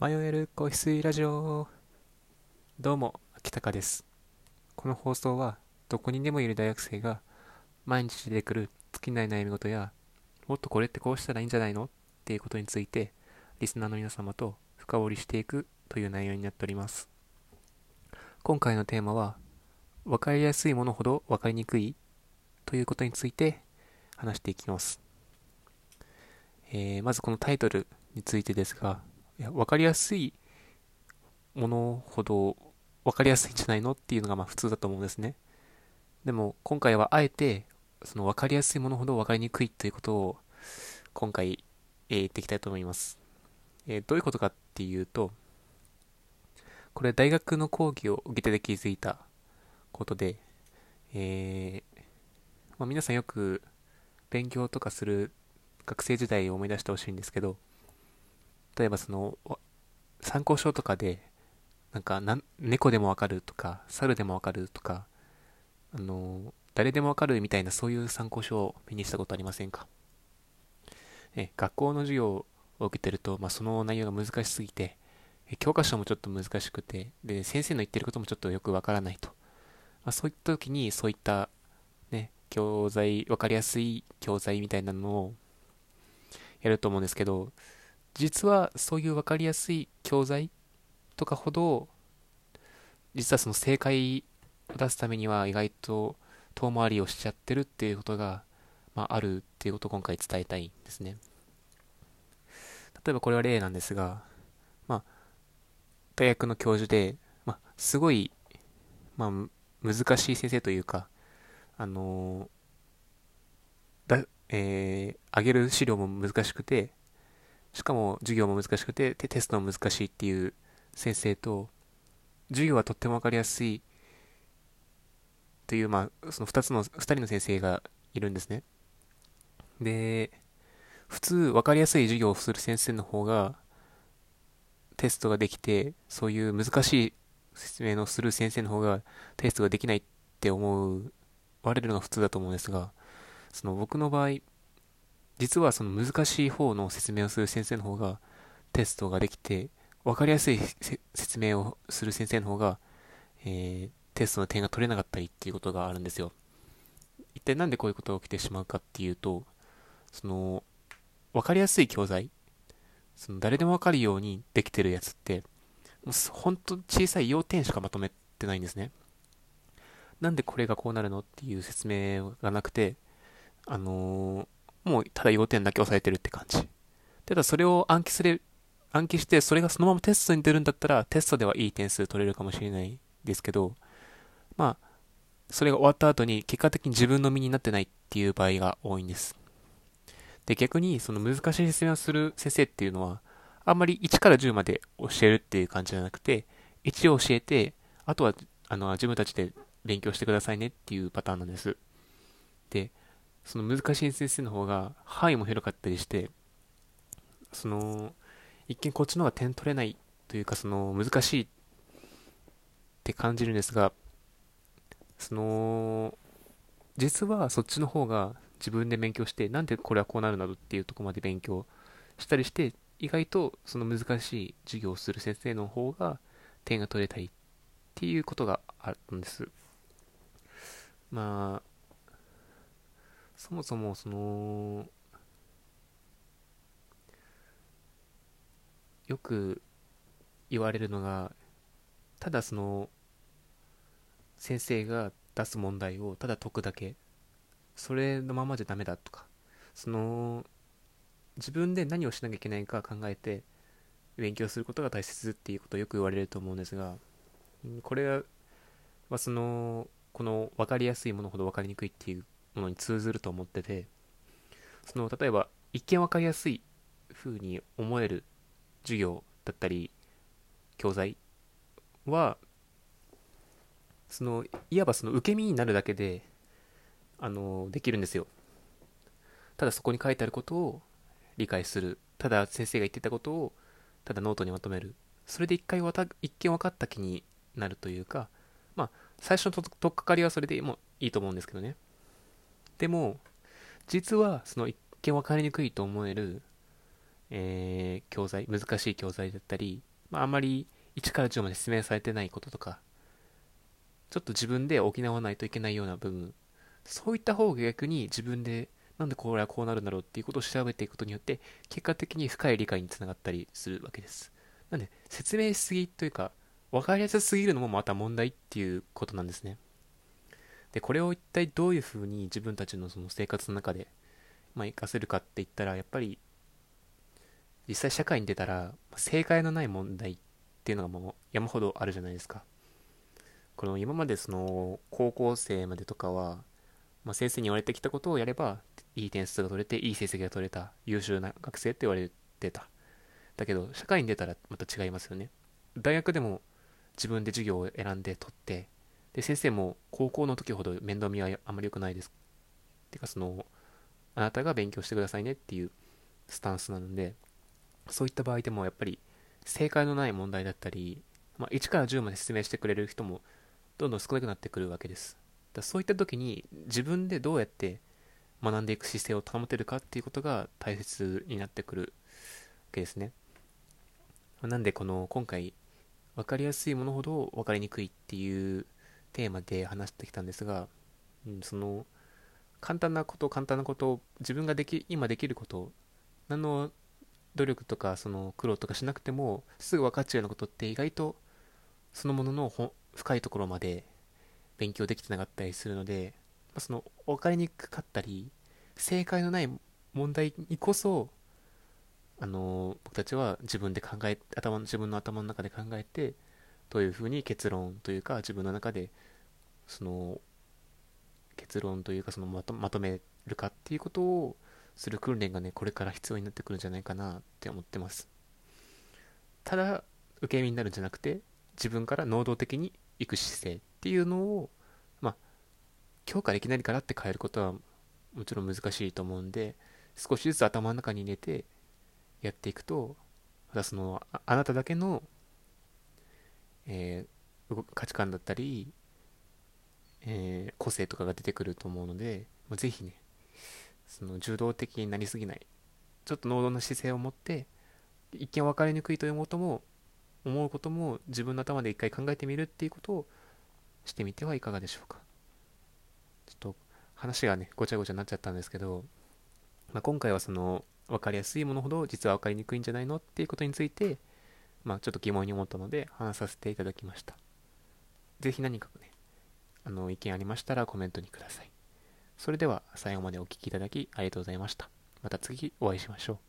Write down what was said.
迷える子羊ラジオ。どうも秋高です。この放送はどこにでもいる大学生が毎日出てくる尽きない悩み事やもっとこれってこうしたらいいんじゃないのっていうことについてリスナーの皆様と深掘りしていくという内容になっております。今回のテーマは分かりやすいものほど分かりにくいということについて話していきます、えーまずこのタイトルについてですがいや分かりやすいものほど分かりやすいんじゃないのっていうのがまあ普通だと思うんですね。でも今回はあえてその分かりやすいものほど分かりにくいということを今回、えー言っていきたいと思います。えーどういうことかっていうとこれ大学の講義を受けてで気づいたことで、えーまあ、皆さんよく勉強とかする学生時代を思い出してほしいんですけど例えばその参考書とかでなんか猫でもわかるとか猿でもわかるとかあの誰でもわかるみたいなそういう参考書を目にしたことありませんか？え学校の授業を受けてると、まあ、その内容が難しすぎて教科書もちょっと難しくてで先生の言ってることもちょっとよくわからないと、まあ、そういった時にそういったね教材わかりやすい教材みたいなのをやると思うんですけど実はそういう分かりやすい教材とかほど実はその正解を出すためには意外と遠回りをしちゃってるっていうことが、まあ、あるっていうことを今回伝えたいんですね。例えばこれは例なんですがまあ大学の教授で、まあ、すごい、まあ、難しい先生というかあのだえー、あげる資料も難しくてしかも授業も難しくてテストも難しいっていう先生と授業はとっても分かりやすいというまあその2つの2人の先生がいるんですね。で普通分かりやすい授業をする先生の方がテストができてそういう難しい説明のする先生の方がテストができないって思われるのが普通だと思うんですがその僕の場合実はその難しい方の説明をする先生の方がテストができて分かりやすい説明をする先生の方が、えーテストの点が取れなかったりっていうことがあるんですよ。一体なんでこういうことが起きてしまうかっていうとその分かりやすい教材その誰でも分かるようにできてるやつってもうほんと小さい要点しかまとめてないんですね。なんでこれがこうなるのっていう説明がなくてあのーもうただ要点だけ押さえてるって感じ。ただそれを暗記すれ、暗記してそれがそのままテストに出るんだったらテストではいい点数取れるかもしれないですけど、まあ、それが終わった後に結果的に自分の身になってないっていう場合が多いんです。で、逆にその難しい説明をする先生っていうのは、あんまり1から10まで教えるっていう感じじゃなくて、1を教えて、あとはあの自分たちで勉強してくださいねっていうパターンなんです。で、その難しい先生の方が範囲も広かったりして、その、一見こっちの方が点取れないというか、その難しいって感じるんですが、その、実はそっちの方が自分で勉強して、なんでこれはこうなるなどっていうところまで勉強したりして、意外とその難しい授業をする先生の方が点が取れたりっていうことがあるんです。まあ、そもそもそのよく言われるのがただその先生が出す問題をただ解くだけ。それのままじゃダメだとか。その自分で何をしなきゃいけないか考えて勉強することが大切っていうことをよく言われると思うんですが。これはそのこの分かりやすいものほど分かりにくいっていうものに通ずると思っててその例えば一見分かりやすい風に思える授業だったり教材はそのいわばその受け身になるだけであのできるんですよ。ただそこに書いてあることを理解する。ただ先生が言ってたことをただノートにまとめる。それで一回わた一見分かった気になるというかまあ最初のととっかかりはそれでもいいと思うんですけどね。でも実はその一見分かりにくいと思える、えー教材難しい教材だったりまあ、あんまり1から10まで説明されてないこととか、ちょっと自分で補わないといけないような部分、そういった方が逆に自分でなんでこれはこうなるんだろうっていうことを調べていくことによって、結果的に深い理解につながったりするわけです。なんで、説明しすぎというか、分かりやすすぎるのもまた問題っていうことなんですね。で、これを一体どういうふうに自分たちのその生活の中で、まあ、活かせるかって言ったら、やっぱり、実際社会に出たら、正解のない問題っていうのがもう山ほどあるじゃないですか。この今までその高校生までとかは、まあ、先生に言われてきたことをやればいい点数が取れていい成績が取れた優秀な学生って言われてただけど社会に出たらまた違いますよね大学でも自分で授業を選んで取ってで先生も高校の時ほど面倒見はあまり良くないですてかそのあなたが勉強してくださいねっていうスタンスなのでそういった場合でもやっぱり正解のない問題だったり、まあ、1から10まで説明してくれる人もどんどん少なくなってくるわけですだそういった時に自分でどうやって学んでいく姿勢を保てるかっていうことが大切になってくるわけですね。なんでこの今回分かりやすいものほど分かりにくいっていうテーマで話してきたんですが、うん、その簡単なこと簡単なことを自分ができ今できること何の努力とかその苦労とかしなくてもすぐ分かっちゃうようなことって意外とそのものの深いところまで勉強できてなかったりするので、まあ、その分かりにくかったり正解のない問題にこそあの僕たちは自分で考え頭自分の頭の中で考えてどういうふうに結論というか自分の中でその結論というかそのまとまとめるかっていうことをする訓練がねこれから必要になってくるんじゃないかなって思ってます。ただ受け身になるんじゃなくて自分から能動的に行く姿勢っていうのをまあ今日からいきなりガラって変えることはもちろん難しいと思うんで少しずつ頭の中に入れてやっていくとまたそのあなただけの、えー、価値観だったり、えー、個性とかが出てくると思うので、まあ、ぜひねその受動的になりすぎないちょっと能動な姿勢を持って一見分かりにくいということも思うことも自分の頭で一回考えてみるっていうことをしてみてはいかがでしょうか。ちょっと話がねごちゃごちゃになっちゃったんですけど、まあ、今回はその分かりやすいものほど実は分かりにくいんじゃないのっていうことについて、まあ、ちょっと疑問に思ったので話させていただきました。是非何かねあの意見ありましたらコメントにください。それでは最後までお聴きいただきありがとうございました。また次お会いしましょう。